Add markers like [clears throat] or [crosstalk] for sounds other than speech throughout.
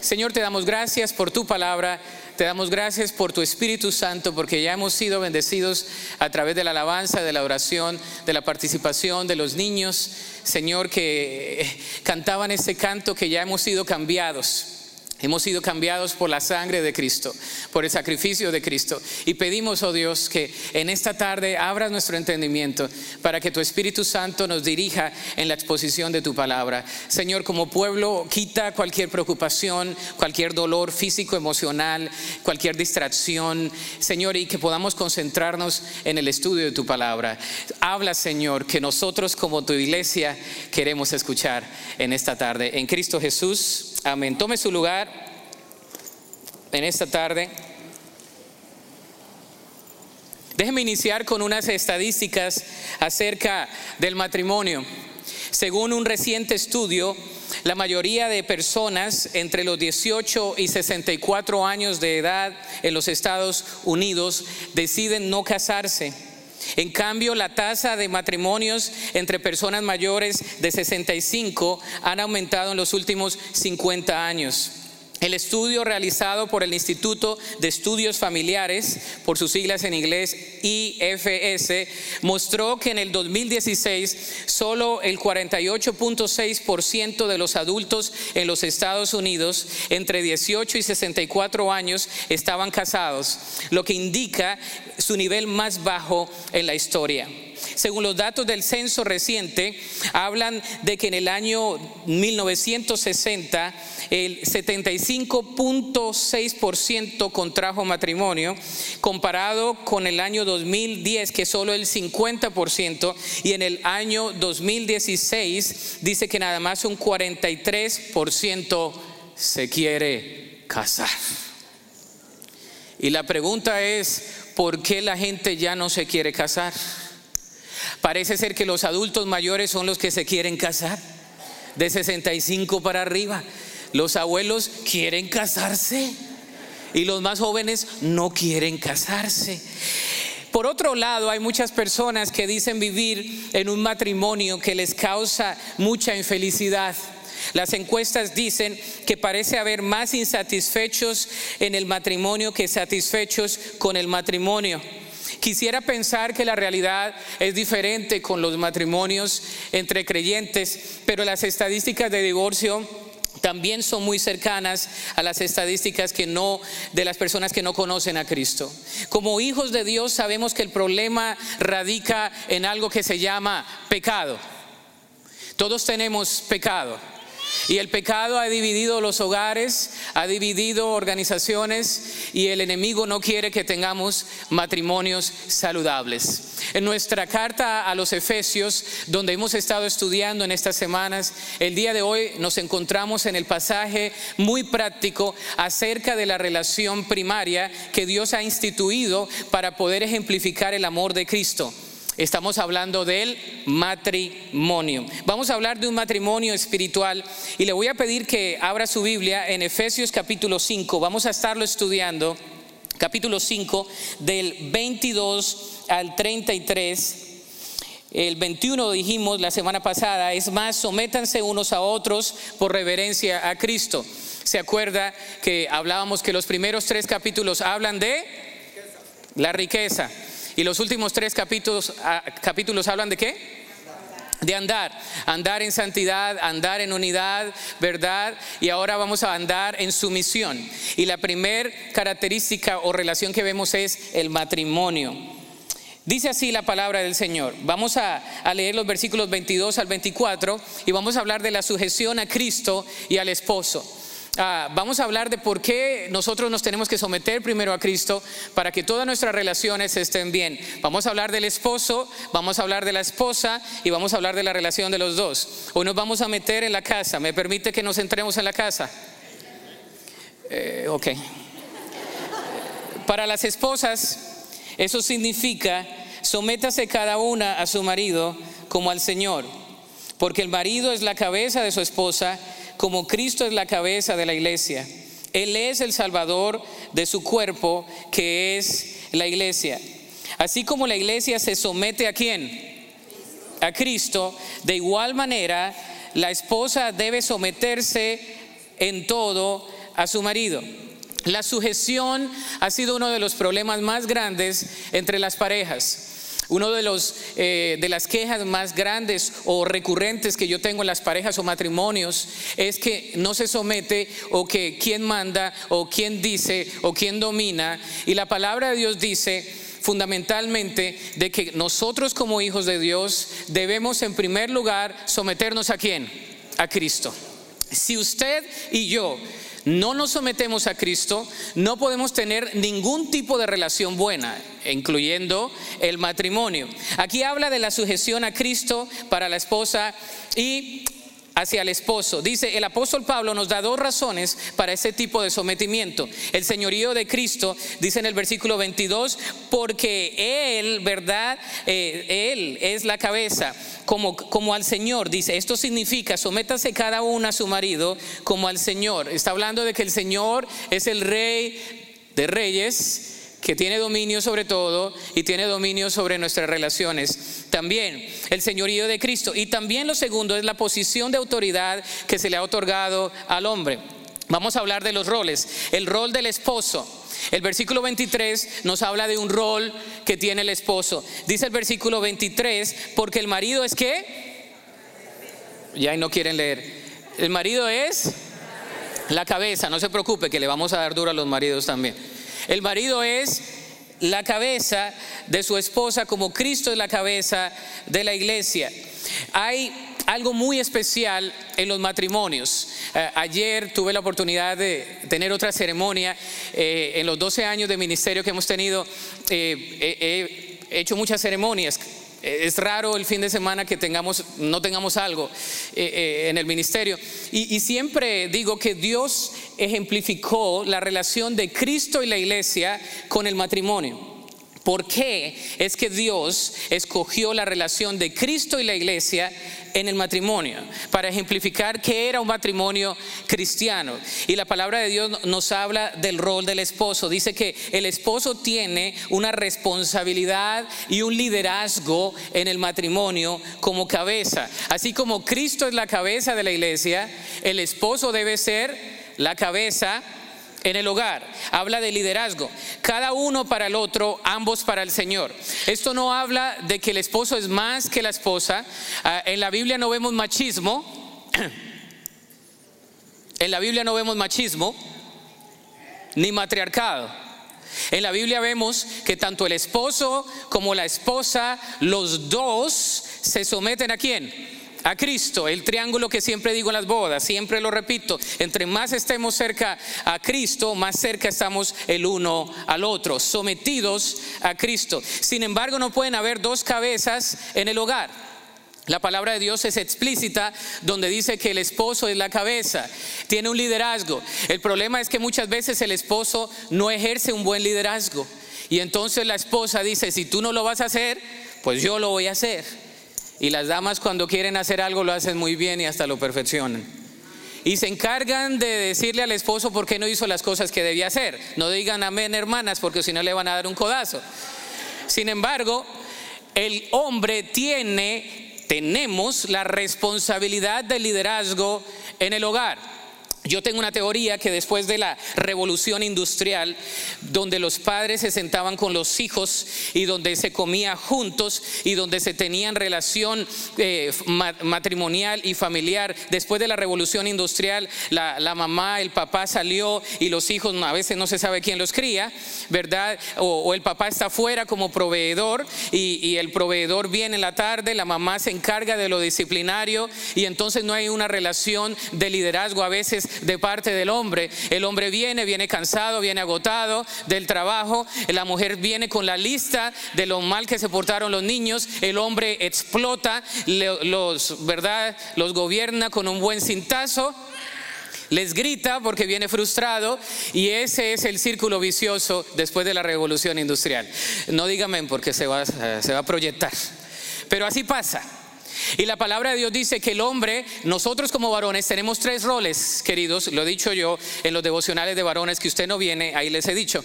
Señor, te damos gracias por tu palabra. Te damos gracias por tu Espíritu Santo, porque ya hemos sido bendecidos a través de la alabanza, de la oración, de la participación de los niños, Señor, que cantaban este canto, que ya hemos sido cambiados. Hemos sido cambiados por la sangre de Cristo, por el sacrificio de Cristo. Y pedimos, oh Dios, que en esta tarde abras nuestro entendimiento para que tu Espíritu Santo nos dirija en la exposición de tu palabra. Señor, como pueblo, quita cualquier preocupación, cualquier dolor físico, emocional, cualquier distracción, Señor, y que podamos concentrarnos en el estudio de tu palabra. Habla, Señor, que nosotros como tu iglesia queremos escuchar en esta tarde. En Cristo Jesús. Amén. Tome su lugar en esta tarde. Déjeme iniciar con unas estadísticas acerca del matrimonio. Según un reciente estudio, la mayoría de personas entre los 18 y 64 años de edad en los Estados Unidos deciden no casarse. En cambio, la tasa de matrimonios entre personas mayores de 65 han aumentado en los últimos 50 años. El estudio realizado por el Instituto de Estudios Familiares, por sus siglas en inglés IFS, mostró que en el 2016 solo el 48.6% de los adultos en los Estados Unidos entre 18 y 64 años estaban casados, lo que indica su nivel más bajo en la historia. Según los datos del censo reciente, hablan de que en el año 1960 el 75.6% contrajo matrimonio, comparado con el año 2010 que solo el 50% y en el año 2016 dice que nada más un 43% se quiere casar. Y la pregunta es, ¿por qué la gente ya no se quiere casar? Parece ser que los adultos mayores son los que se quieren casar, de 65 para arriba. Los abuelos quieren casarse y los más jóvenes no quieren casarse. Por otro lado, hay muchas personas que dicen vivir en un matrimonio que les causa mucha infelicidad. Las encuestas dicen que parece haber más insatisfechos en el matrimonio que satisfechos con el matrimonio. Quisiera pensar que la realidad es diferente con los matrimonios entre creyentes, pero las estadísticas de divorcio también son muy cercanas a las estadísticas que no de las personas que no conocen a Cristo. Como hijos de Dios sabemos que el problema radica en algo que se llama pecado. Todos tenemos pecado. Y el pecado ha dividido los hogares, ha dividido organizaciones y el enemigo no quiere que tengamos matrimonios saludables. En nuestra carta a los Efesios, donde hemos estado estudiando en estas semanas, el día de hoy nos encontramos en el pasaje muy práctico acerca de la relación primaria que Dios ha instituido para poder ejemplificar el amor de Cristo. Estamos hablando del matrimonio. Vamos a hablar de un matrimonio espiritual y le voy a pedir que abra su Biblia en Efesios capítulo 5. Vamos a estarlo estudiando. Capítulo 5 del 22 al 33. El 21 dijimos la semana pasada, es más, sométanse unos a otros por reverencia a Cristo. ¿Se acuerda que hablábamos que los primeros tres capítulos hablan de la riqueza? Y los últimos tres capítulos, ah, capítulos hablan de qué? de andar, andar en santidad, andar en unidad, ¿verdad? Y ahora vamos a andar en sumisión. Y la primer característica o relación que vemos es el matrimonio. Dice así la palabra del Señor. Vamos a, leer los versículos 22 al 24 y vamos a hablar de la sujeción a Cristo y al esposo. Ah, vamos a hablar de por qué nosotros nos tenemos que someter primero a Cristo para que todas nuestras relaciones estén bien. Vamos a hablar del esposo, vamos a hablar de la esposa y vamos a hablar de la relación de los dos. Hoy nos vamos a meter en la casa. ¿Me permite que nos entremos en la casa? Eh, ok. Para las esposas, eso significa sométase cada una a su marido como al Señor, porque el marido es la cabeza de su esposa como Cristo es la cabeza de la iglesia. Él es el Salvador de su cuerpo, que es la iglesia. Así como la iglesia se somete a quién? A Cristo, de igual manera la esposa debe someterse en todo a su marido. La sujeción ha sido uno de los problemas más grandes entre las parejas. Uno de los eh, de las quejas más grandes o recurrentes que yo tengo en las parejas o matrimonios es que no se somete o que quién manda o quién dice o quién domina y la palabra de Dios dice fundamentalmente de que nosotros como hijos de Dios debemos en primer lugar someternos a quién? A Cristo. Si usted y yo no nos sometemos a Cristo, no podemos tener ningún tipo de relación buena, incluyendo el matrimonio. Aquí habla de la sujeción a Cristo para la esposa y hacia el esposo. Dice, el apóstol Pablo nos da dos razones para ese tipo de sometimiento. El señorío de Cristo, dice en el versículo 22, porque Él, ¿verdad? Eh, él es la cabeza, como, como al Señor. Dice, esto significa, sométase cada uno a su marido como al Señor. Está hablando de que el Señor es el rey de reyes que tiene dominio sobre todo y tiene dominio sobre nuestras relaciones. También el señorío de Cristo. Y también lo segundo es la posición de autoridad que se le ha otorgado al hombre. Vamos a hablar de los roles. El rol del esposo. El versículo 23 nos habla de un rol que tiene el esposo. Dice el versículo 23, porque el marido es qué? Ya no quieren leer. El marido es la cabeza, no se preocupe que le vamos a dar duro a los maridos también. El marido es la cabeza de su esposa como Cristo es la cabeza de la iglesia. Hay algo muy especial en los matrimonios. Eh, ayer tuve la oportunidad de tener otra ceremonia eh, en los 12 años de ministerio que hemos tenido. Eh, he hecho muchas ceremonias es raro el fin de semana que tengamos, no tengamos algo eh, eh, en el ministerio. Y siempre digo que Dios ejemplificó la relación de Cristo y la iglesia con el matrimonio. ¿Por qué es que Dios escogió la relación de Cristo y la iglesia en el matrimonio? Para ejemplificar que era un matrimonio cristiano. Y la palabra de Dios nos habla del rol del esposo. Dice que el esposo tiene una responsabilidad y un liderazgo en el matrimonio como cabeza. Así como Cristo es la cabeza de la iglesia, el esposo debe ser la cabeza en el hogar. Habla de liderazgo. Cada uno para el otro, ambos para el Señor. Esto no habla de que el esposo es más que la esposa. Ah, en la Biblia no vemos machismo. [clears throat] En la Biblia no vemos machismo ni matriarcado. En la Biblia vemos que tanto el esposo como la esposa, los dos se someten a quién? A Cristo, el triángulo que siempre digo en las bodas, siempre lo repito, entre más estemos cerca a Cristo, más cerca estamos el uno al otro, sometidos a Cristo. Sin embargo, no pueden haber dos cabezas en el hogar. La palabra de Dios es explícita donde dice que el esposo es la cabeza, tiene un liderazgo. El problema es que muchas veces el esposo no ejerce un buen liderazgo. Y entonces la esposa dice, si tú no lo vas a hacer, pues yo lo voy a hacer. Y las damas cuando quieren hacer algo lo hacen muy bien y hasta lo perfeccionan. Y se encargan de decirle al esposo por qué no hizo las cosas que debía hacer. No digan amén, hermanas, porque si no le van a dar un codazo. Sin embargo, el hombre tiene, tenemos la responsabilidad de liderazgo en el hogar. Yo tengo una teoría que después de la revolución industrial, donde los padres se sentaban con los hijos y donde se comía juntos y donde se tenían relación eh, matrimonial y familiar, después de la revolución industrial, la, mamá, el papá salió y los hijos a veces no se sabe quién los cría, ¿verdad? O, el papá está fuera como proveedor y, y el proveedor viene en la tarde, la mamá se encarga de lo disciplinario y entonces no hay una relación de liderazgo a veces de parte del hombre. El hombre viene, viene cansado, viene agotado del trabajo. La mujer viene con la lista de lo mal que se portaron los niños. El hombre explota, los, ¿verdad? Los gobierna con un buen cintazo les grita porque viene frustrado y ese es el círculo vicioso después de la revolución industrial. No dígame porque se va, se va a proyectar, pero así pasa. Y la palabra de Dios dice que el hombre, nosotros como varones tenemos tres roles, queridos, lo he dicho yo en los devocionales de varones que usted no viene, ahí les he dicho,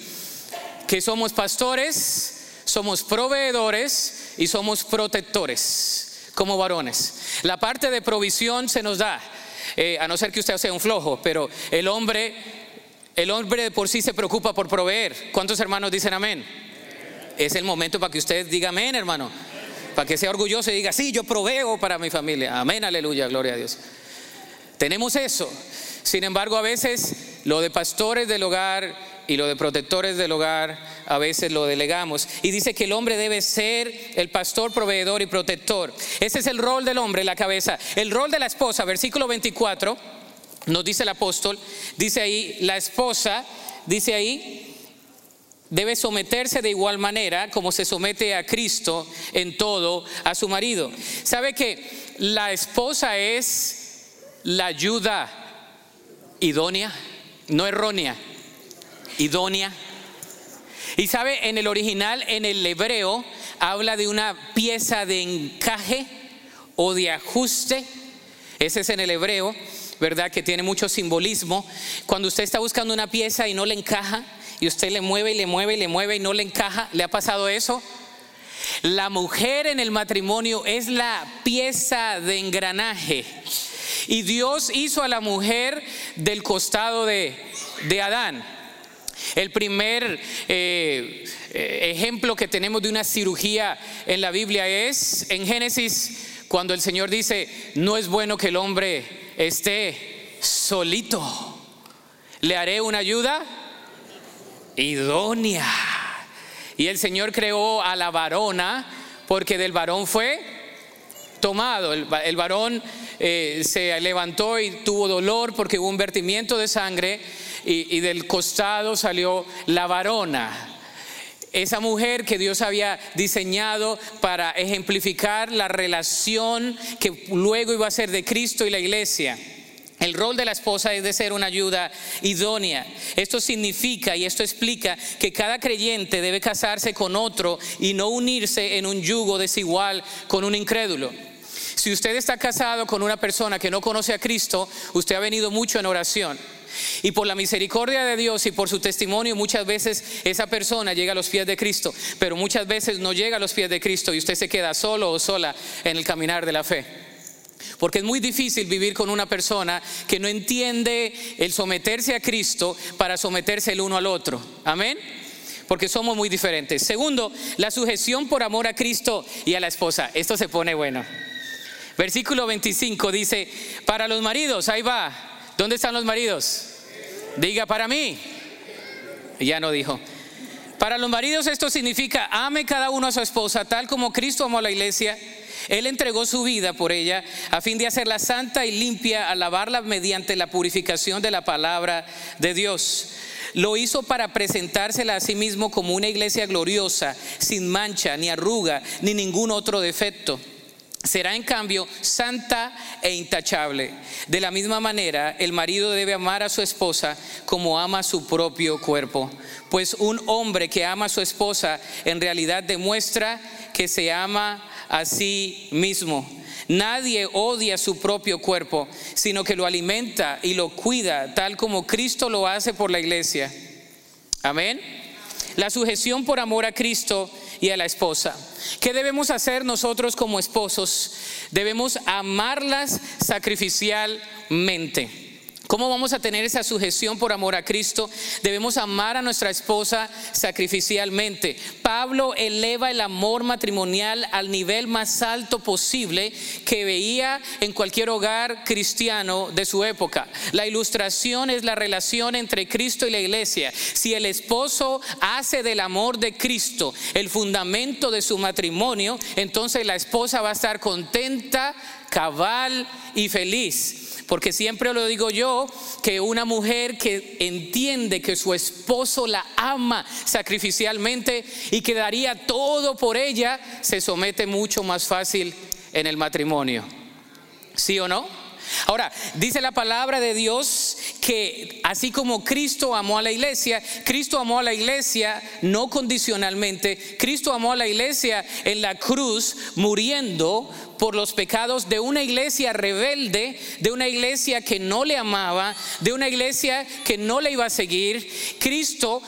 que somos pastores, somos proveedores y somos protectores como varones. La parte de provisión se nos da, eh, a no ser que usted sea un flojo, pero el hombre El hombre de por sí se preocupa por proveer. ¿Cuántos hermanos dicen amén? Es el momento para que usted diga amén, hermano. Para que sea orgulloso y diga, sí, yo proveo para mi familia. Amén, aleluya, gloria a Dios. Tenemos eso. Sin embargo, a veces lo de pastores del hogar y lo de protectores del hogar, a veces lo delegamos. Y dice que el hombre debe ser el pastor, proveedor y protector. Ese es el rol del hombre, la cabeza. El rol de la esposa, versículo 24, nos dice el apóstol, dice ahí, la esposa, dice ahí, debe someterse de igual manera como se somete a Cristo en todo a su marido. ¿Sabe que la esposa es la ayuda idónea, no errónea, idónea? Y sabe, en el original, en el hebreo, habla de una pieza de encaje o de ajuste. Ese es en el hebreo, ¿verdad? Que tiene mucho simbolismo. Cuando usted está buscando una pieza y no le encaja, y usted le mueve y le mueve y le mueve y no le encaja, ¿le ha pasado eso? La mujer en el matrimonio es la pieza de engranaje. Y Dios hizo a la mujer del costado de, de Adán. El primer eh, eh, ejemplo que tenemos de una cirugía en la Biblia es en Génesis, cuando el Señor dice, no es bueno que el hombre esté solito. Le haré una ayuda idónea. Y el Señor creó a la varona porque del varón fue tomado. El, varón eh, se levantó y tuvo dolor porque hubo un vertimiento de sangre y, y del costado salió la varona esa mujer que Dios había diseñado para ejemplificar la relación que luego iba a ser de Cristo y la iglesia. El rol de la esposa es de ser una ayuda idónea. Esto significa y esto explica que cada creyente debe casarse con otro y no unirse en un yugo desigual con un incrédulo. Si usted está casado con una persona que no conoce a Cristo, usted ha venido mucho en oración. Y por la misericordia de Dios y por su testimonio muchas veces esa persona llega a los pies de Cristo, pero muchas veces no llega a los pies de Cristo y usted se queda solo o sola en el caminar de la fe. Porque es muy difícil vivir con una persona que no entiende el someterse a Cristo para someterse el uno al otro. Amén. Porque somos muy diferentes. Segundo, la sujeción por amor a Cristo y a la esposa. Esto se pone bueno. Versículo 25 dice, para los maridos, ahí va. ¿Dónde están los maridos? Diga para mí. Ya no dijo. Para los maridos esto significa, ame cada uno a su esposa tal como Cristo amó a la iglesia él entregó su vida por ella a fin de hacerla santa y limpia, a lavarla mediante la purificación de la palabra de Dios. Lo hizo para presentársela a sí mismo como una iglesia gloriosa, sin mancha, ni arruga, ni ningún otro defecto. Será en cambio santa e intachable. De la misma manera, el marido debe amar a su esposa como ama su propio cuerpo. Pues un hombre que ama a su esposa en realidad demuestra que se ama a sí mismo. Nadie odia su propio cuerpo, sino que lo alimenta y lo cuida, tal como Cristo lo hace por la iglesia. Amén. La sujeción por amor a Cristo y a la esposa. ¿Qué debemos hacer nosotros como esposos? Debemos amarlas sacrificialmente. ¿Cómo vamos a tener esa sujeción por amor a Cristo? Debemos amar a nuestra esposa sacrificialmente. Pablo eleva el amor matrimonial al nivel más alto posible que veía en cualquier hogar cristiano de su época. La ilustración es la relación entre Cristo y la iglesia. Si el esposo hace del amor de Cristo el fundamento de su matrimonio, entonces la esposa va a estar contenta, cabal y feliz. Porque siempre lo digo yo, que una mujer que entiende que su esposo la ama sacrificialmente y que daría todo por ella, se somete mucho más fácil en el matrimonio. ¿Sí o no? Ahora, dice la palabra de Dios que así como Cristo amó a la iglesia, Cristo amó a la iglesia no condicionalmente, Cristo amó a la iglesia en la cruz muriendo por los pecados de una iglesia rebelde, de una iglesia que no le amaba, de una iglesia que no le iba a seguir. Cristo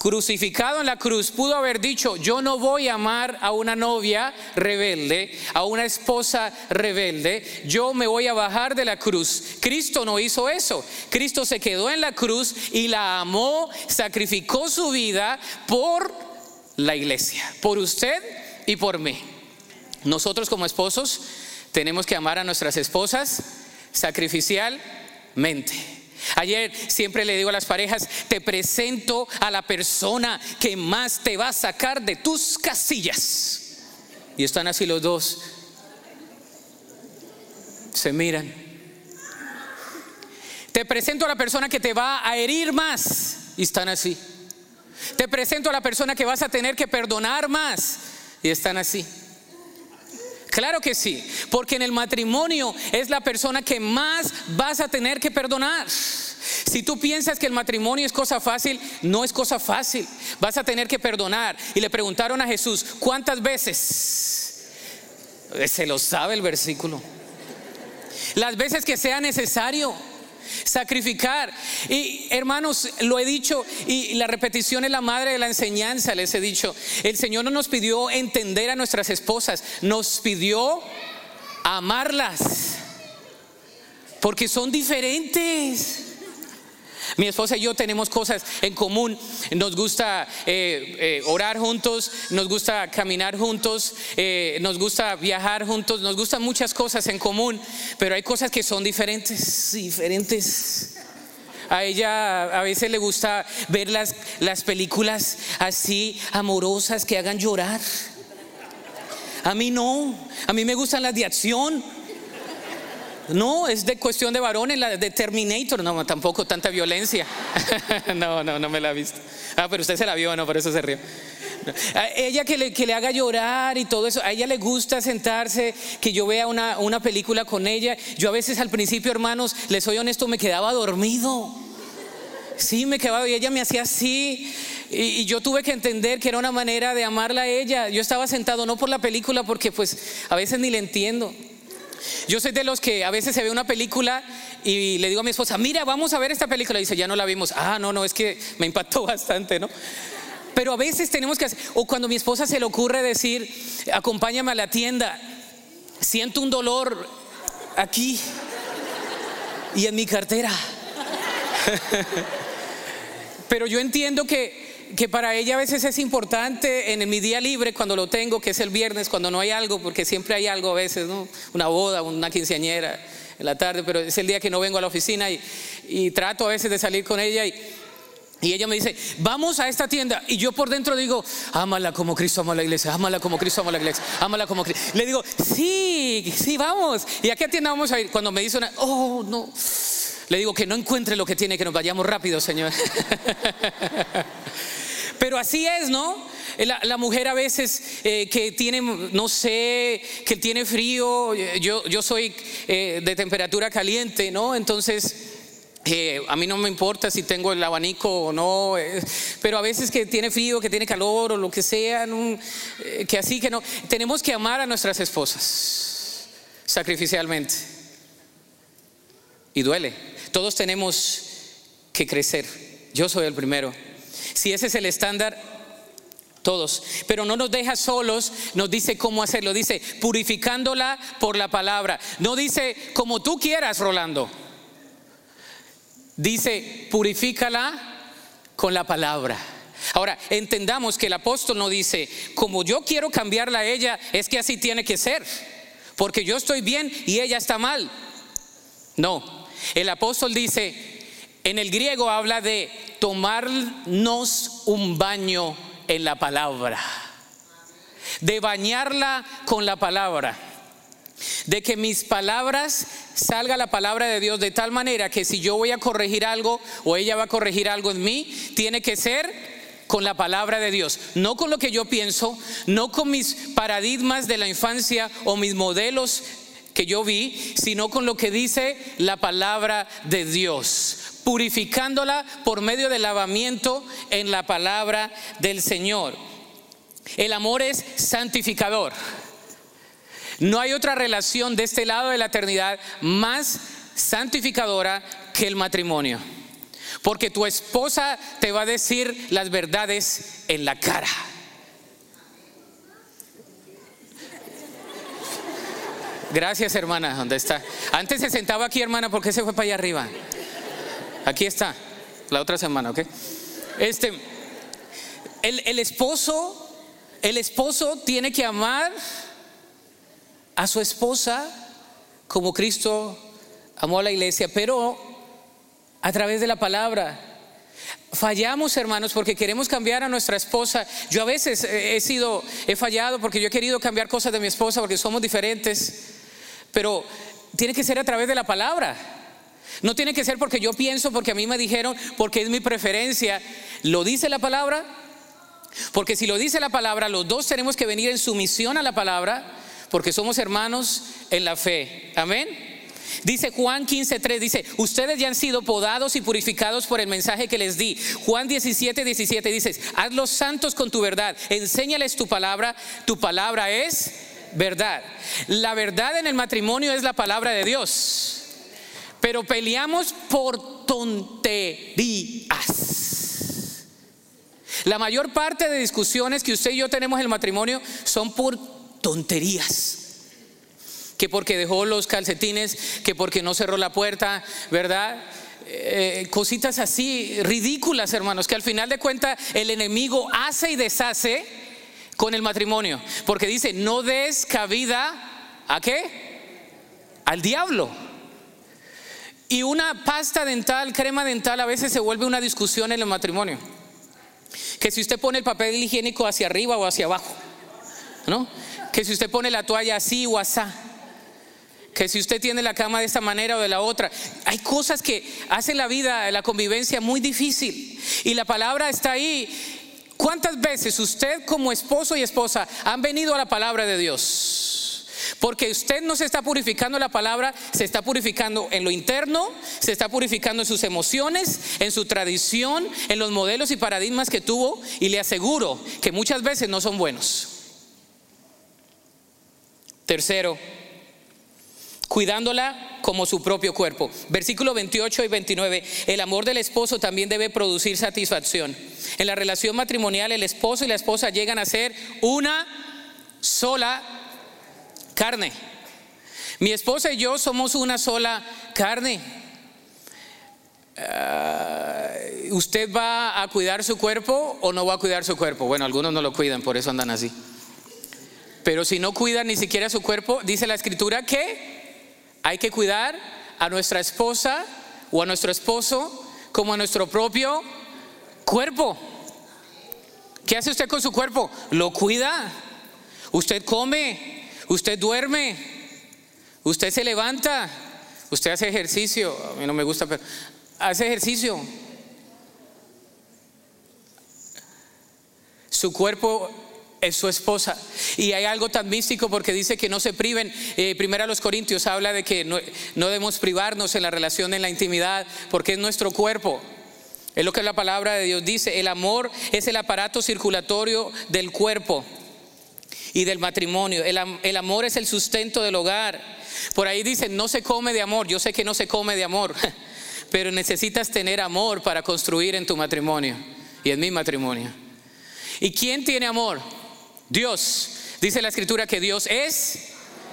crucificado en la cruz, pudo haber dicho, yo no voy a amar a una novia rebelde, a una esposa rebelde, yo me voy a bajar de la cruz. Cristo no hizo eso. Cristo se quedó en la cruz y la amó, sacrificó su vida por la iglesia, por usted y por mí. Nosotros como esposos tenemos que amar a nuestras esposas sacrificialmente. Ayer siempre le digo a las parejas, te presento a la persona que más te va a sacar de tus casillas. Y están así los dos. Se miran. Te presento a la persona que te va a herir más. Y están así. Te presento a la persona que vas a tener que perdonar más. Y están así. Claro que sí, porque en el matrimonio es la persona que más vas a tener que perdonar. Si tú piensas que el matrimonio es cosa fácil, no es cosa fácil. Vas a tener que perdonar. Y le preguntaron a Jesús, ¿cuántas veces? Se lo sabe el versículo. Las veces que sea necesario sacrificar. Y hermanos, lo he dicho y la repetición es la madre de la enseñanza, les he dicho. El Señor no nos pidió entender a nuestras esposas, nos pidió amarlas, porque son diferentes. Mi esposa y yo tenemos cosas en común. Nos gusta eh, eh, orar juntos, nos gusta caminar juntos, eh, nos gusta viajar juntos, nos gustan muchas cosas en común, pero hay cosas que son diferentes, diferentes. A ella a veces le gusta ver las, las películas así amorosas que hagan llorar. A mí no, a mí me gustan las de acción. No, es de cuestión de varones, la de Terminator, no, tampoco tanta violencia. [laughs] no, no, no me la ha visto. Ah, pero usted se la vio, no, por eso se rió. Ella que le, que le, haga llorar y todo eso, a ella le gusta sentarse, que yo vea una, una película con ella. Yo a veces al principio, hermanos, les soy honesto, me quedaba dormido. Sí, me quedaba y ella me hacía así. Y, y, yo tuve que entender que era una manera de amarla a ella. Yo estaba sentado no por la película, porque pues a veces ni le entiendo. Yo soy de los que a veces se ve una película y le digo a mi esposa, mira, vamos a ver esta película. Y dice, ya no la vimos. Ah, no, no, es que me impactó [laughs] bastante, ¿no? Pero a veces tenemos que hacer, o cuando a mi esposa se le ocurre decir, acompáñame a la tienda, siento un dolor aquí y en mi cartera. [laughs] Pero yo entiendo que que para ella a veces es importante en mi día libre, cuando lo tengo, que es el viernes, cuando no hay algo, porque siempre hay algo a veces, ¿no? Una boda, una quinceañera en la tarde, pero es el día que no vengo a la oficina y, trato a veces de salir con ella y, y ella me dice, vamos a esta tienda. Y yo por dentro digo, ámala como Cristo ama la iglesia, ámala como Cristo ama la iglesia, ámala como Cristo. Le digo, sí, sí, vamos. ¿Y a qué tienda vamos a ir? Cuando me dice una, oh, no. Le digo que no encuentre lo que tiene, que nos vayamos rápido, Señor. [laughs] Pero así es, ¿no? La, mujer a veces eh, que tiene, no sé, que tiene frío, yo, yo soy eh, de temperatura caliente, ¿no? Entonces... Eh, a mí no me importa si tengo el abanico o no, pero a veces que tiene frío, que tiene calor o lo que sea, que así que no. Tenemos que amar a nuestras esposas sacrificialmente. Y duele. Todos tenemos que crecer. Yo soy el primero. Si ese es el estándar, todos. Pero no nos deja solos, nos dice cómo hacerlo. Dice, purificándola por la palabra. No dice como tú quieras, Rolando. Dice, purifícala con la palabra. Ahora, entendamos que el apóstol no dice, como yo quiero cambiarla a ella, es que así tiene que ser. Porque yo estoy bien y ella está mal. No, el apóstol dice, en el griego habla de tomarnos un baño en la palabra, de bañarla con la palabra, de que mis palabras salga la palabra de Dios de tal manera que si yo voy a corregir algo o ella va a corregir algo en mí, tiene que ser con la palabra de Dios, no con lo que yo pienso, no con mis paradigmas de la infancia o mis modelos que yo vi, sino con lo que dice la palabra de Dios purificándola por medio del lavamiento en la palabra del Señor. El amor es santificador. No hay otra relación de este lado de la eternidad más santificadora que el matrimonio. Porque tu esposa te va a decir las verdades en la cara. Gracias, hermana. ¿Dónde está? Antes se sentaba aquí, hermana, ¿por qué se fue para allá arriba? Aquí está, la otra semana, ¿ok? Este, el, el esposo, el esposo tiene que amar a su esposa como Cristo amó a la iglesia, pero a través de la palabra. Fallamos, hermanos, porque queremos cambiar a nuestra esposa. Yo a veces he sido, he fallado porque yo he querido cambiar cosas de mi esposa porque somos diferentes. Pero tiene que ser a través de la palabra. No tiene que ser porque yo pienso, porque a mí me dijeron, porque es mi preferencia. ¿Lo dice la palabra? Porque si lo dice la palabra, los dos tenemos que venir en sumisión a la palabra, porque somos hermanos en la fe. Amén. Dice Juan 15:3, dice, ustedes ya han sido podados y purificados por el mensaje que les di. Juan 17, 17 dice, haz los santos con tu verdad, enséñales tu palabra, tu palabra es verdad. La verdad en el matrimonio es la palabra de Dios. Pero peleamos por tonterías. La mayor parte de discusiones que usted y yo tenemos en el matrimonio son por tonterías. Que porque dejó los calcetines, que porque no cerró la puerta, ¿verdad? Eh, cositas así ridículas, hermanos, que al final de cuentas el enemigo hace y deshace con el matrimonio. Porque dice, no des cabida a qué? Al diablo. Y una pasta dental, crema dental, a veces se vuelve una discusión en el matrimonio. Que si usted pone el papel higiénico hacia arriba o hacia abajo, ¿no? Que si usted pone la toalla así o asá. Que si usted tiene la cama de esta manera o de la otra. Hay cosas que hacen la vida, la convivencia muy difícil. Y la palabra está ahí ¿Cuántas veces usted como esposo y esposa han venido a la palabra de Dios? Porque usted no se está purificando la palabra, se está purificando en lo interno, se está purificando en sus emociones, en su tradición, en los modelos y paradigmas que tuvo y le aseguro que muchas veces no son buenos. Tercero, cuidándola como su propio cuerpo. Versículo 28 y 29, el amor del esposo también debe producir satisfacción. En la relación matrimonial el esposo y la esposa llegan a ser una sola carne. Mi esposa y yo somos una sola carne. Ah, ¿Usted va a cuidar su cuerpo o no va a cuidar su cuerpo? Bueno, algunos no lo cuidan, por eso andan así. Pero si no cuidan ni siquiera su cuerpo, dice la escritura que hay que cuidar a nuestra esposa o a nuestro esposo como a nuestro propio cuerpo. ¿Qué hace usted con su cuerpo? Lo cuida. Usted come, usted duerme, usted se levanta, usted hace ejercicio. A mí no me gusta, pero hace ejercicio. Su cuerpo es su esposa. Y hay algo tan místico porque dice que no se priven. Eh, primero a los Corintios habla de que no, no debemos privarnos en la relación, en la intimidad, porque es nuestro cuerpo. Es lo que la palabra de Dios dice. El amor es el aparato circulatorio del cuerpo y del matrimonio. El, el amor es el sustento del hogar. Por ahí dicen, no se come de amor. Yo sé que no se come de amor, [laughs] pero necesitas tener amor para construir en tu matrimonio y en mi matrimonio. ¿Y quién tiene amor? Dios, dice la escritura que Dios es,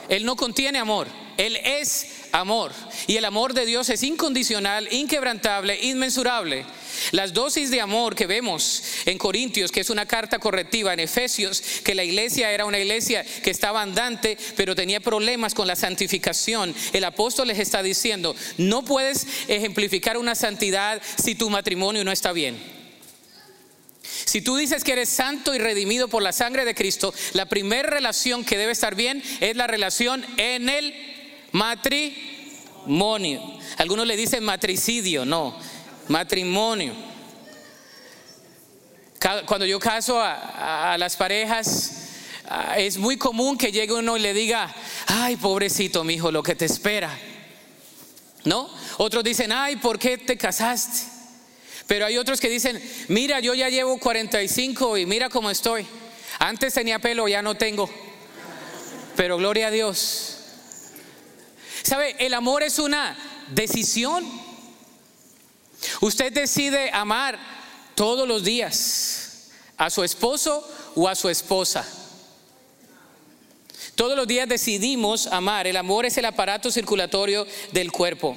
Él no contiene amor, Él es amor. Y el amor de Dios es incondicional, inquebrantable, inmensurable. Las dosis de amor que vemos en Corintios, que es una carta correctiva, en Efesios, que la iglesia era una iglesia que estaba andante, pero tenía problemas con la santificación. El apóstol les está diciendo, no puedes ejemplificar una santidad si tu matrimonio no está bien. Si tú dices que eres santo y redimido por la sangre de Cristo, la primera relación que debe estar bien es la relación en el matrimonio. Algunos le dicen matricidio, no, matrimonio. Cuando yo caso a, las parejas, es muy común que llegue uno y le diga, ay, pobrecito, mi hijo, lo que te espera. ¿No? Otros dicen, ay, ¿por qué te casaste? Pero hay otros que dicen, mira, yo ya llevo 45 y mira cómo estoy. Antes tenía pelo, ya no tengo. Pero gloria a Dios. ¿Sabe? El amor es una decisión. Usted decide amar todos los días a su esposo o a su esposa. Todos los días decidimos amar. El amor es el aparato circulatorio del cuerpo,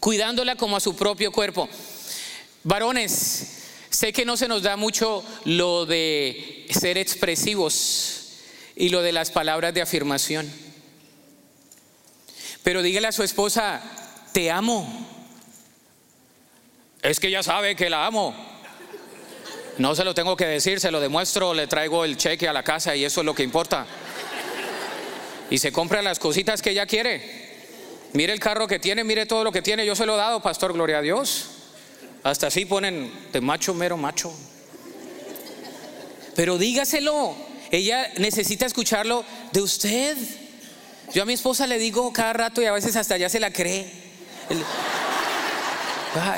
cuidándola como a su propio cuerpo. Varones, sé que no se nos da mucho lo de ser expresivos y lo de las palabras de afirmación. Pero dígale a su esposa, te amo. Es que ya sabe que la amo. No se lo tengo que decir, se lo demuestro, le traigo el cheque a la casa y eso es lo que importa. Y se compra las cositas que ella quiere. Mire el carro que tiene, mire todo lo que tiene. Yo se lo he dado, pastor, gloria a Dios. Hasta así ponen de macho, mero macho. Pero dígaselo. Ella necesita escucharlo de usted. Yo a mi esposa le digo cada rato y a veces hasta ya se la cree.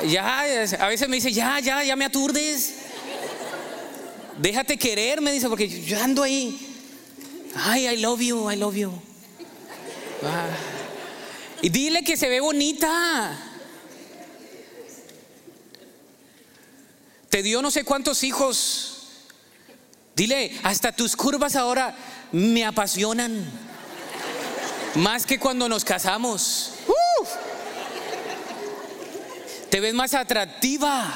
Ya, a veces me dice, ya, ya, ya me aturdes. Déjate querer, me dice, porque yo ando ahí. Ay, I love you, I love you. Ah. Y dile que se ve bonita. Te dio no sé cuántos hijos. Dile, hasta tus curvas ahora me apasionan. Más que cuando nos casamos. Te ves más atractiva.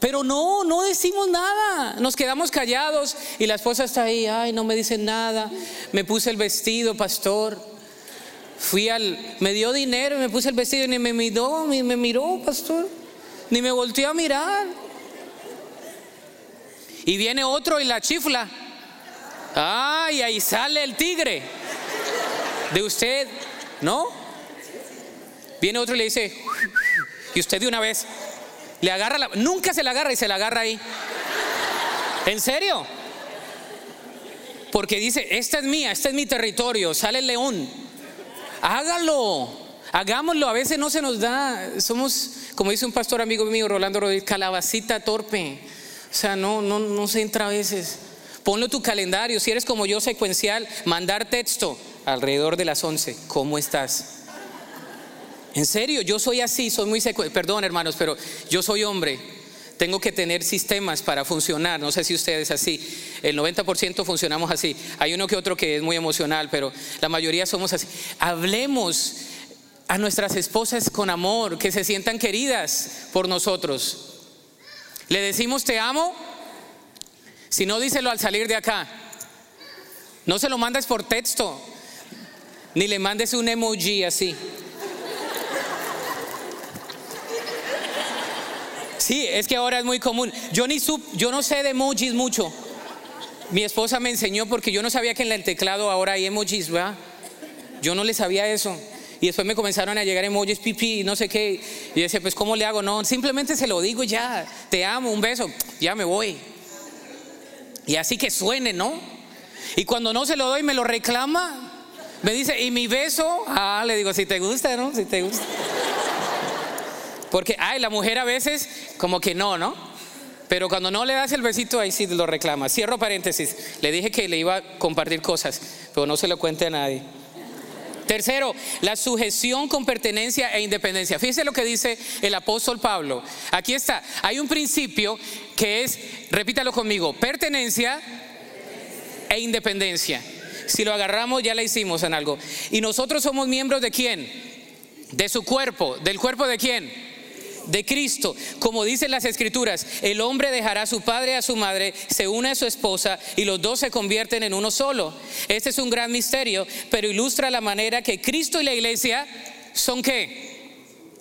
Pero no, no decimos nada. Nos quedamos callados y la esposa está ahí, ay, no me dicen nada. Me puse el vestido, pastor. Fui al, me dio dinero y me puse el vestido y ni me miró, ni me miró, pastor. Ni me volteó a mirar. Y viene otro y la chifla. Ay, ahí sale el tigre de usted, ¿no? Viene otro y le dice, y usted de una vez, le agarra la, nunca se la agarra y se la agarra ahí. ¿En serio? Porque dice, esta es mía, este es mi territorio, sale el león. Hágalo, hagámoslo. A veces no se nos da, somos, como dice un pastor amigo mío, Rolando Rodríguez, calabacita torpe. O sea, no, no, no se entra a veces. Ponlo tu calendario, si eres como yo, secuencial, mandar texto alrededor de las 11. ¿Cómo estás? En serio, yo soy así, soy muy seco. Perdón, hermanos, pero yo soy hombre. Tengo que tener sistemas para funcionar. No sé si ustedes así. El 90% funcionamos así. Hay uno que otro que es muy emocional, pero la mayoría somos así. Hablemos a nuestras esposas con amor, que se sientan queridas por nosotros. Le decimos te amo. Si no, díselo al salir de acá. No se lo mandes por texto, ni le mandes un emoji así. Sí, es que ahora es muy común. Yo, ni sub, yo no sé de emojis mucho. Mi esposa me enseñó porque yo no sabía que en el teclado ahora hay emojis, ¿verdad? Yo no le sabía eso. Y después me comenzaron a llegar emojis, pipi, no sé qué. Y yo decía, pues, ¿cómo le hago? No, simplemente se lo digo ya. Te amo, un beso, ya me voy. Y así que suene, ¿no? Y cuando no se lo doy, me lo reclama. Me dice, ¿y mi beso? Ah, le digo, si te gusta, ¿no? Si te gusta. Porque, ay, la mujer a veces como que no, ¿no? Pero cuando no le das el besito, ahí sí lo reclama. Cierro paréntesis. Le dije que le iba a compartir cosas, pero no se lo cuente a nadie. Tercero, la sujeción con pertenencia e independencia. Fíjese lo que dice el apóstol Pablo. Aquí está. Hay un principio que es, repítalo conmigo, pertenencia e independencia. Si lo agarramos, ya la hicimos en algo. Y nosotros somos miembros de quién? De su cuerpo. ¿Del cuerpo de quién? De Cristo. Como dicen las escrituras, el hombre dejará a su padre y a su madre, se une a su esposa y los dos se convierten en uno solo. Este es un gran misterio, pero ilustra la manera que Cristo y la iglesia son qué?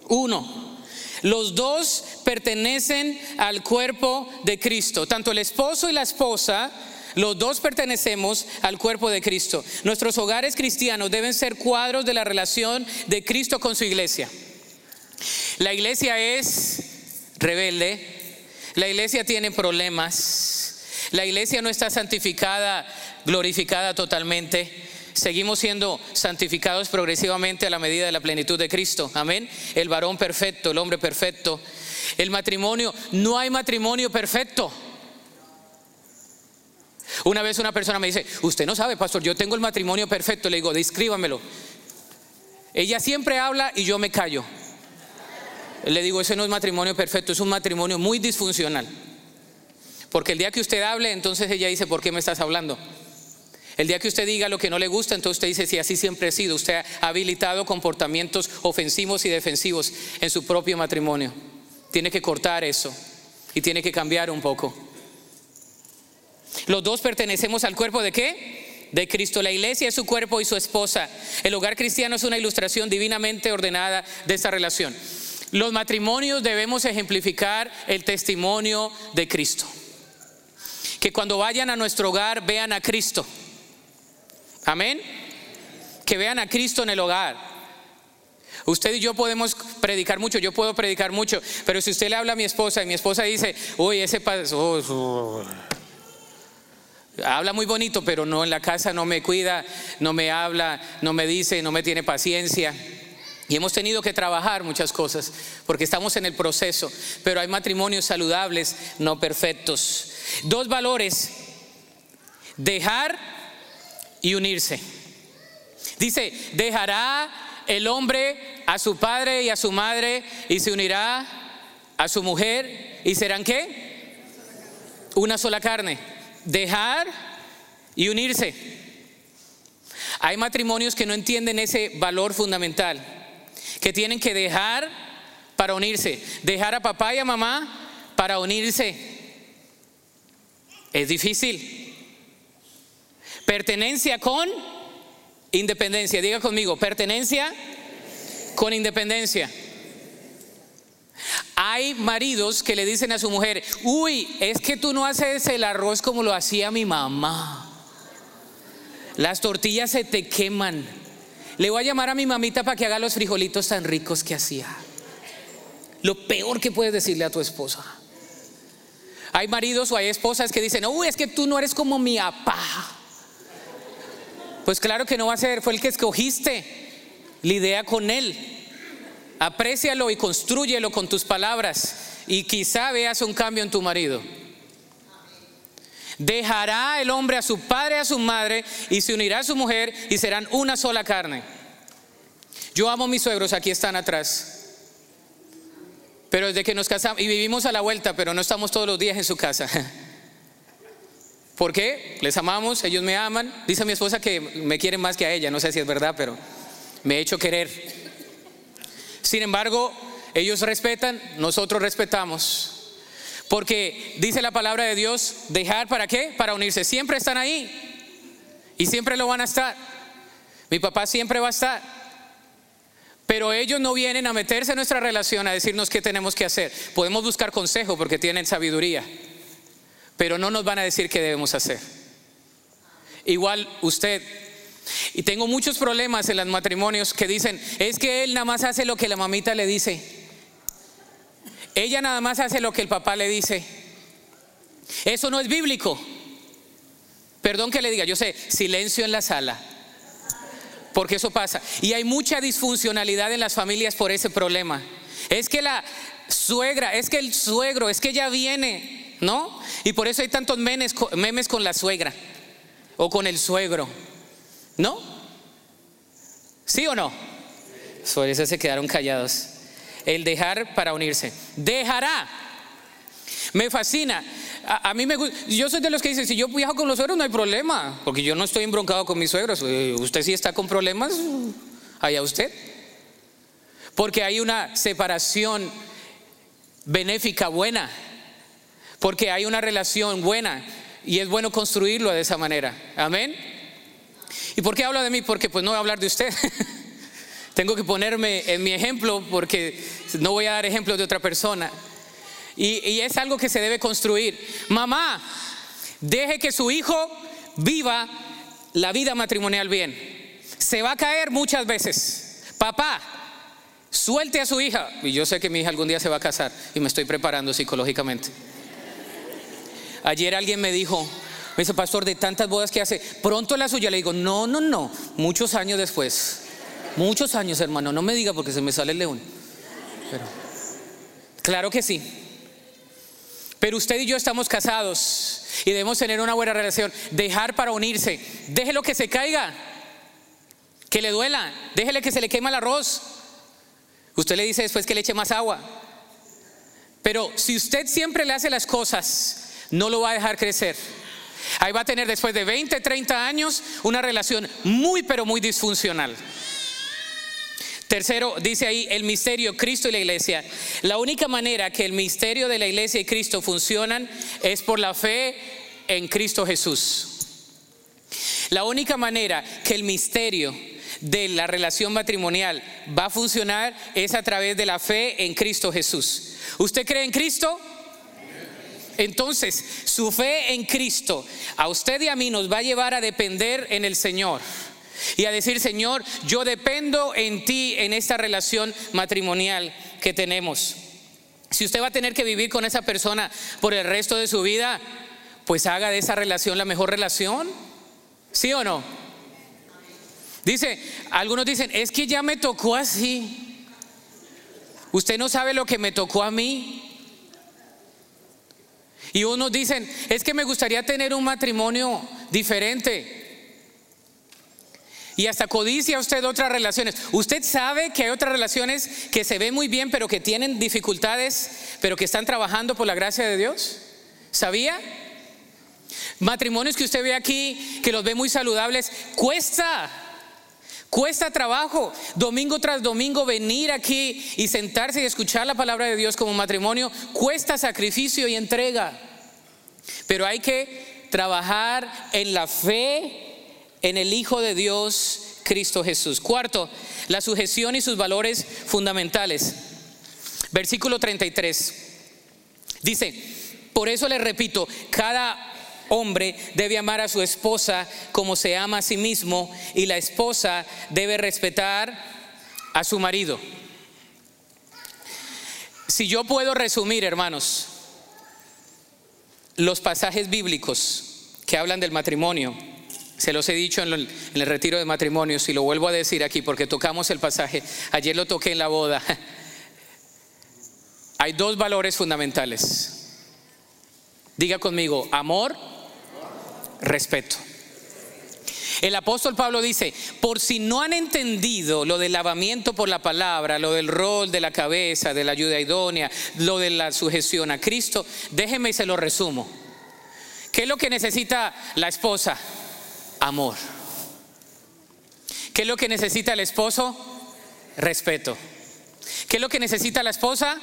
Uno. Los dos pertenecen al cuerpo de Cristo, tanto el esposo y la esposa. Los dos pertenecemos al cuerpo de Cristo. Nuestros hogares cristianos deben ser cuadros de la relación de Cristo con su iglesia. La iglesia es rebelde, la iglesia tiene problemas, la iglesia no está santificada, glorificada totalmente. Seguimos siendo santificados progresivamente a la medida de la plenitud de Cristo. Amén. El varón perfecto, el hombre perfecto. El matrimonio, no hay matrimonio perfecto. Una vez una persona me dice, usted no sabe, pastor, yo tengo el matrimonio perfecto. Le digo, descríbamelo. Ella siempre habla y yo me callo. Le digo, ese no es matrimonio perfecto, es un matrimonio muy disfuncional. Porque el día que usted hable, entonces ella dice, ¿por qué me estás hablando? El día que usted diga lo que no le gusta, entonces usted dice, si así siempre ha sido, usted ha habilitado comportamientos ofensivos y defensivos en su propio matrimonio. Tiene que cortar eso y tiene que cambiar un poco. Los dos pertenecemos al cuerpo de qué? De Cristo. La iglesia es su cuerpo y su esposa. El hogar cristiano es una ilustración divinamente ordenada de esta relación. Los matrimonios debemos ejemplificar el testimonio de Cristo. Que cuando vayan a nuestro hogar vean a Cristo Amén. Que vean a Cristo en el hogar. Usted y yo podemos predicar mucho, yo puedo predicar mucho, pero si usted le habla a mi esposa y mi esposa dice, uy, ese paso, habla muy bonito, pero no en la casa no me cuida, no me habla, no me dice, no me tiene paciencia. Y hemos tenido que trabajar muchas cosas porque estamos en el proceso, pero hay matrimonios saludables, no perfectos. Dos valores, dejar y unirse. Dice, dejará el hombre a su padre y a su madre y se unirá a su mujer y serán qué? Una sola carne. Dejar y unirse. Hay matrimonios que no entienden ese valor fundamental, que tienen que dejar para unirse, dejar a papá y a mamá para unirse. Es difícil. Pertenencia con independencia. Diga conmigo, pertenencia con independencia. Hay maridos que le dicen a su mujer, uy, es que tú no haces el arroz como lo hacía mi mamá. Las tortillas se te queman. Le voy a llamar a mi mamita para que haga los frijolitos tan ricos que hacía. Lo peor que puedes decirle a tu esposa. Hay maridos o hay esposas que dicen, uy, es que tú no eres como mi papá. Pues claro que no va a ser, fue el que escogiste. Lidea con él. Aprécialo y construyelo con tus palabras. Y quizá veas un cambio en tu marido. Dejará el hombre a su padre, a su madre, y se unirá a su mujer, y serán una sola carne. Yo amo a mis suegros, aquí están atrás. Pero desde que nos casamos, y vivimos a la vuelta, pero no estamos todos los días en su casa. [laughs] ¿Por qué? Les amamos, ellos me aman. Dice mi esposa que me quieren más que a ella, no sé si es verdad, pero me he hecho querer. Sin embargo, ellos respetan, nosotros respetamos. Porque dice la palabra de Dios, dejar para qué? Para unirse. Siempre están ahí y siempre lo van a estar. Mi papá siempre va a estar. Pero ellos no vienen a meterse en nuestra relación a decirnos qué tenemos que hacer. Podemos buscar consejo porque tienen sabiduría pero no nos van a decir qué debemos hacer. Igual usted, y tengo muchos problemas en los matrimonios que dicen, es que él nada más hace lo que la mamita le dice. Ella nada más hace lo que el papá le dice. Eso no es bíblico. Perdón que le diga, yo sé, silencio en la sala. Porque eso pasa. Y hay mucha disfuncionalidad en las familias por ese problema. Es que la suegra, es que el suegro, es que ella viene ¿no? Y por eso hay tantos memes, con la suegra o con el suegro, ¿no? ¿Sí o no? Por eso se quedaron callados. El dejar para unirse. Dejará. Me fascina. A, mí me gusta. Yo soy de los que dicen, si yo viajo con los suegros no hay problema, porque yo no estoy embroncado con mis suegros. Eh, usted sí está con problemas, allá usted. Porque hay una separación benéfica buena porque hay una relación buena y es bueno construirlo de esa manera. Amén. ¿Y por qué hablo de mí? Porque pues no voy a hablar de usted. [laughs] Tengo que ponerme en mi ejemplo porque no voy a dar ejemplos de otra persona. Y, es algo que se debe construir. Mamá, deje que su hijo viva la vida matrimonial bien. Se va a caer muchas veces. Papá, suelte a su hija. Y yo sé que mi hija algún día se va a casar y me estoy preparando psicológicamente. Ayer alguien me dijo, me dice, pastor, de tantas bodas que hace, pronto la suya. Le digo, no, no, no, muchos años después. Muchos años, hermano, no me diga porque se me sale el león. Claro que sí. Pero usted y yo estamos casados y debemos tener una buena relación. Dejar para unirse. Déjelo que se caiga, que le duela, déjele que se le quema el arroz. Usted le dice después que le eche más agua. Pero si usted siempre le hace las cosas, no lo va a dejar crecer. Ahí va a tener después de 20, 30 años una relación muy, pero muy disfuncional. Tercero, dice ahí el misterio Cristo y la iglesia. La única manera que el misterio de la iglesia y Cristo funcionan es por la fe en Cristo Jesús. La única manera que el misterio de la relación matrimonial va a funcionar es a través de la fe en Cristo Jesús. ¿Usted cree en Cristo? Entonces, su fe en Cristo a usted y a mí nos va a llevar a depender en el Señor y a decir, Señor, yo dependo en ti en esta relación matrimonial que tenemos. Si usted va a tener que vivir con esa persona por el resto de su vida, pues haga de esa relación la mejor relación. ¿Sí o no? Dice, algunos dicen, es que ya me tocó así. Usted no sabe lo que me tocó a mí. Y unos dicen, es que me gustaría tener un matrimonio diferente. Y hasta codicia usted otras relaciones. Usted sabe que hay otras relaciones que se ven muy bien, pero que tienen dificultades, pero que están trabajando por la gracia de Dios. ¿Sabía? Matrimonios que usted ve aquí, que los ve muy saludables, cuesta. Cuesta trabajo, domingo tras domingo, venir aquí y sentarse y escuchar la palabra de Dios como matrimonio, cuesta sacrificio y entrega. Pero hay que trabajar en la fe en el Hijo de Dios, Cristo Jesús. Cuarto, la sujeción y sus valores fundamentales. Versículo 33. Dice, por eso le repito, cada hombre debe amar a su esposa como se ama a sí mismo y la esposa debe respetar a su marido. Si yo puedo resumir, hermanos, los pasajes bíblicos que hablan del matrimonio, se los he dicho en el, retiro de matrimonios y lo vuelvo a decir aquí porque tocamos el pasaje, ayer lo toqué en la boda. [laughs] Hay dos valores fundamentales. Diga conmigo, amor respeto. El apóstol Pablo dice, por si no han entendido lo del lavamiento por la palabra, lo del rol de la cabeza, de la ayuda idónea, lo de la sujeción a Cristo, déjenme y se lo resumo. ¿Qué es lo que necesita la esposa? Amor. ¿Qué es lo que necesita el esposo? Respeto. ¿Qué es lo que necesita la esposa?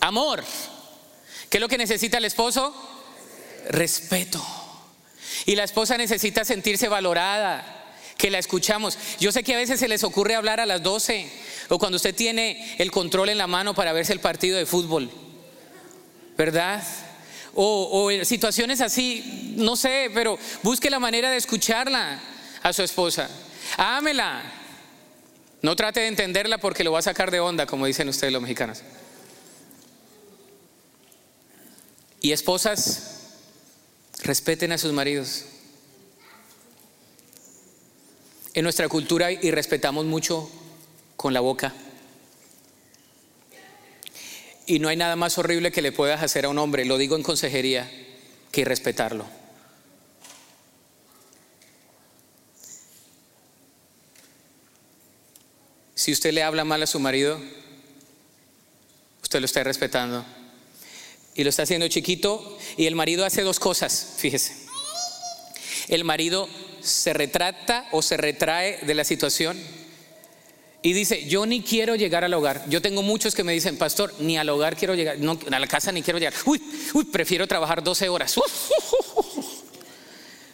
Amor. ¿Qué es lo que necesita el esposo? Respeto. Y la esposa necesita sentirse valorada, que la escuchamos. Yo sé que a veces se les ocurre hablar a las 12 o cuando usted tiene el control en la mano para verse el partido de fútbol, ¿verdad? O, o situaciones así, no sé, pero busque la manera de escucharla a su esposa. Ámela. No trate de entenderla porque lo va a sacar de onda, como dicen ustedes los mexicanos. Y esposas, Respeten a sus maridos. En nuestra cultura y respetamos mucho con la boca. Y no hay nada más horrible que le puedas hacer a un hombre, lo digo en consejería, que respetarlo. Si usted le habla mal a su marido, usted lo está respetando y lo está haciendo chiquito y el marido hace dos cosas, fíjese. El marido se retrata o se retrae de la situación y dice, yo ni quiero llegar al hogar. Yo tengo muchos que me dicen, pastor, ni al hogar quiero llegar, no, a la casa ni quiero llegar. Uy, uy, prefiero trabajar 12 horas.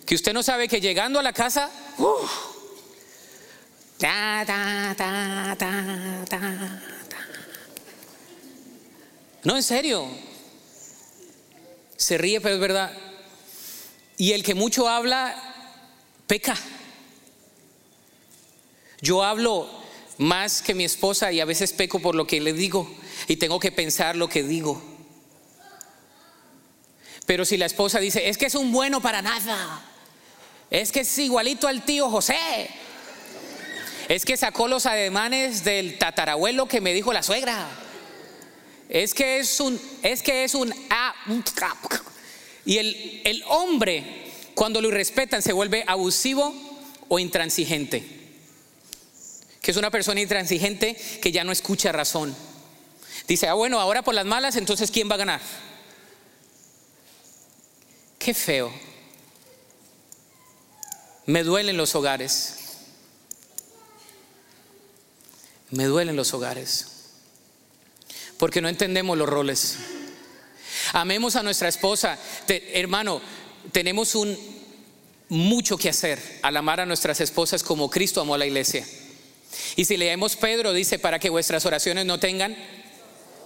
que usted no sabe que llegando a la casa, no, en serio, se ríe, pero es verdad. Y el que mucho habla, peca. Yo hablo más que mi esposa y a veces peco por lo que le digo y tengo que pensar lo que digo. Pero si la esposa dice, es que es un bueno para nada, es que es igualito al tío José, es que sacó los ademanes del tatarabuelo que me dijo la suegra. Es que es un, es que es un, y el, el hombre, cuando lo irrespetan, se vuelve abusivo o intransigente. Que es una persona intransigente que ya no escucha razón. Dice, ah, bueno, ahora por las malas, entonces ¿quién va a ganar? Qué feo. Me duelen los hogares. Me duelen los hogares. Porque no entendemos los roles. Amemos a nuestra esposa. hermano, tenemos un mucho que hacer al amar a nuestras esposas como Cristo amó a la iglesia. Y si leemos Pedro, dice, para que vuestras oraciones no tengan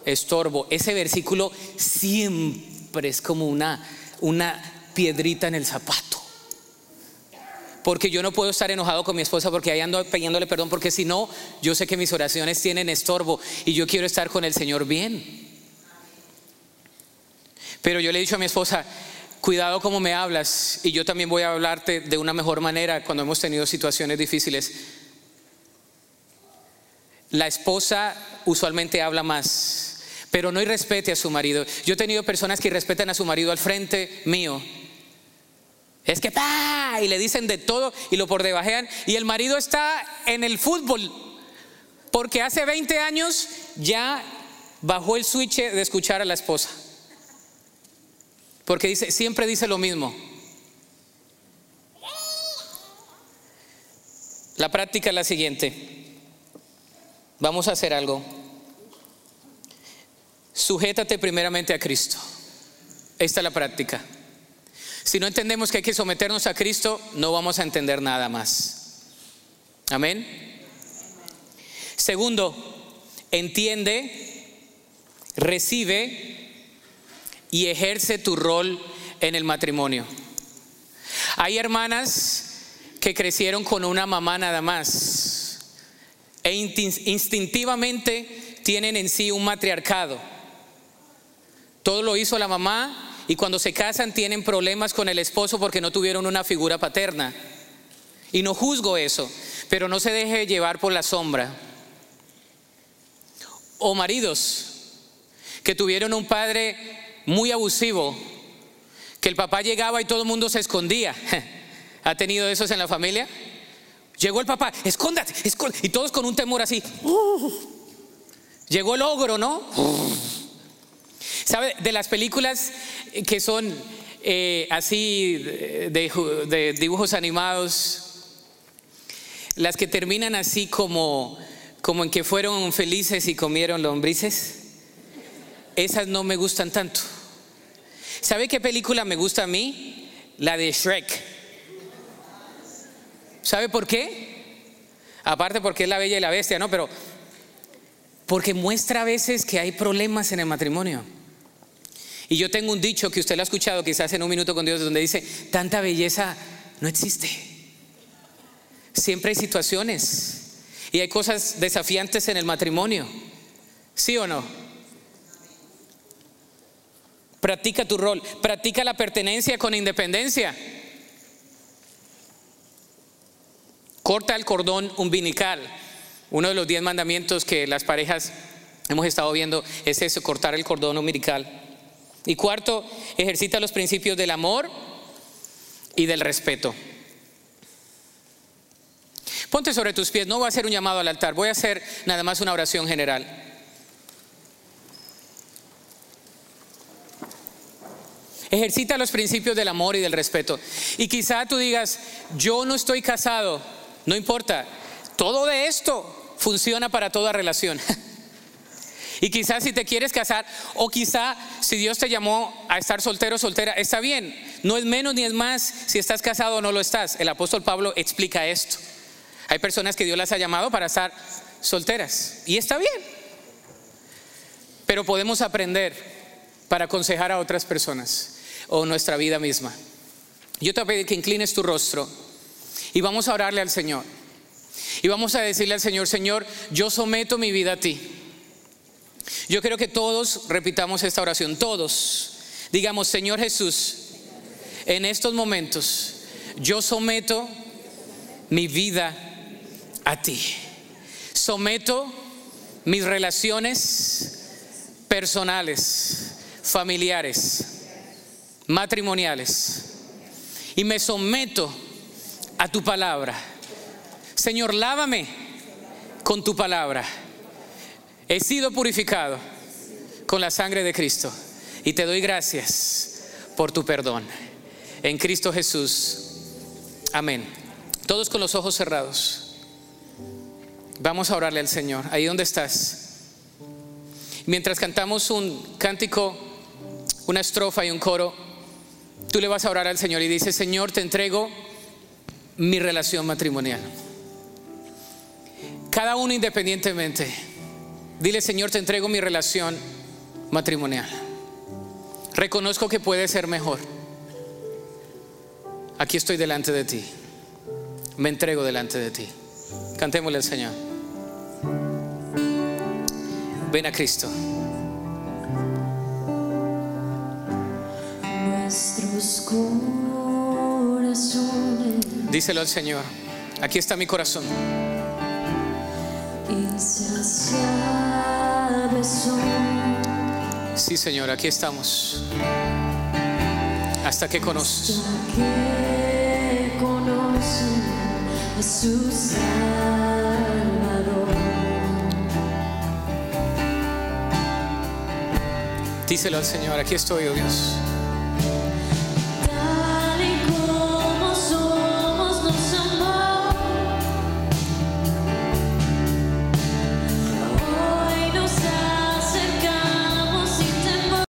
estorbo. Ese versículo siempre es como una, una piedrita en el zapato. Porque yo no puedo estar enojado con mi esposa porque ahí ando pidiéndole perdón, porque si no, yo sé que mis oraciones tienen estorbo y yo quiero estar con el Señor bien. Pero yo le he dicho a mi esposa, cuidado como me hablas y yo también voy a hablarte de una mejor manera cuando hemos tenido situaciones difíciles. La esposa usualmente habla más, pero no irrespete a su marido. Yo he tenido personas que irrespetan a su marido al frente mío. Es que pa y le dicen de todo y lo por debajean y el marido está en el fútbol porque hace 20 años ya bajó el switch de escuchar a la esposa. Porque dice, siempre dice lo mismo. La práctica es la siguiente. Vamos a hacer algo. Sujétate primeramente a Cristo. Esta es la práctica. Si no entendemos que hay que someternos a Cristo, no vamos a entender nada más. Amén. Segundo, entiende, recibe y ejerce tu rol en el matrimonio. Hay hermanas que crecieron con una mamá nada más e instintivamente tienen en sí un matriarcado. Todo lo hizo la mamá y cuando se casan tienen problemas con el esposo porque no tuvieron una figura paterna. Y no juzgo eso, pero no se deje llevar por la sombra. O maridos que tuvieron un padre muy abusivo, que el papá llegaba y todo el mundo se escondía. [laughs] ¿Ha tenido esos en la familia? Llegó el papá, escóndate, escóndate. Y todos con un temor así. Llegó el ogro, ¿no? ¿Sabe? De las películas que son eh, así de, dibujos animados, las que terminan así como, como en que fueron felices y comieron lombrices, esas no me gustan tanto. ¿Sabe qué película me gusta a mí? La de Shrek. ¿Sabe por qué? Aparte porque es la bella y la bestia, ¿no? Pero porque muestra a veces que hay problemas en el matrimonio. Y yo tengo un dicho que usted lo ha escuchado quizás en un minuto con Dios, donde dice, tanta belleza no existe. Siempre hay situaciones y hay cosas desafiantes en el matrimonio. ¿Sí o no? Practica tu rol, practica la pertenencia con independencia. Corta el cordón umbilical. Uno de los diez mandamientos que las parejas hemos estado viendo es eso, cortar el cordón umbilical. Y cuarto, ejercita los principios del amor y del respeto. Ponte sobre tus pies, no voy a hacer un llamado al altar, voy a hacer nada más una oración general. Ejercita los principios del amor y del respeto. Y quizá tú digas, yo no estoy casado, no importa, todo de esto funciona para toda relación. [laughs] y quizás si te quieres casar o quizá si Dios te llamó a estar soltero o soltera, está bien. No es menos ni es más si estás casado o no lo estás. El apóstol Pablo explica esto. Hay personas que Dios las ha llamado para estar solteras y está bien. Pero podemos aprender para aconsejar a otras personas o nuestra vida misma. Yo te voy a pedir que inclines tu rostro. Y vamos a orarle al Señor. Y vamos a decirle al Señor, Señor, yo someto mi vida a ti. Yo quiero que todos repitamos esta oración, todos. Digamos, Señor Jesús, en estos momentos yo someto mi vida a ti. Someto mis relaciones personales, familiares, matrimoniales. Y me someto a tu palabra. Señor, lávame, con tu palabra. He sido purificado con la sangre de Cristo y te doy gracias por tu perdón. En Cristo Jesús. Amén. Todos con los ojos cerrados. Vamos a orarle al Señor. Ahí donde estás. Mientras cantamos un cántico, una estrofa y un coro, tú le vas a orar al Señor y dices, Señor, te entrego mi relación matrimonial. Cada uno independientemente. Dile, Señor, te entrego mi relación matrimonial. Reconozco que puede ser mejor. Aquí estoy delante de ti. Me entrego delante de ti. Cantémosle al Señor. Ven a Cristo. Nuestros corazones Díselo al Señor. Aquí está mi corazón. Sí, Señor, aquí estamos. Hasta que conoces. su Salvador. Díselo al Señor. Aquí estoy, oh Dios.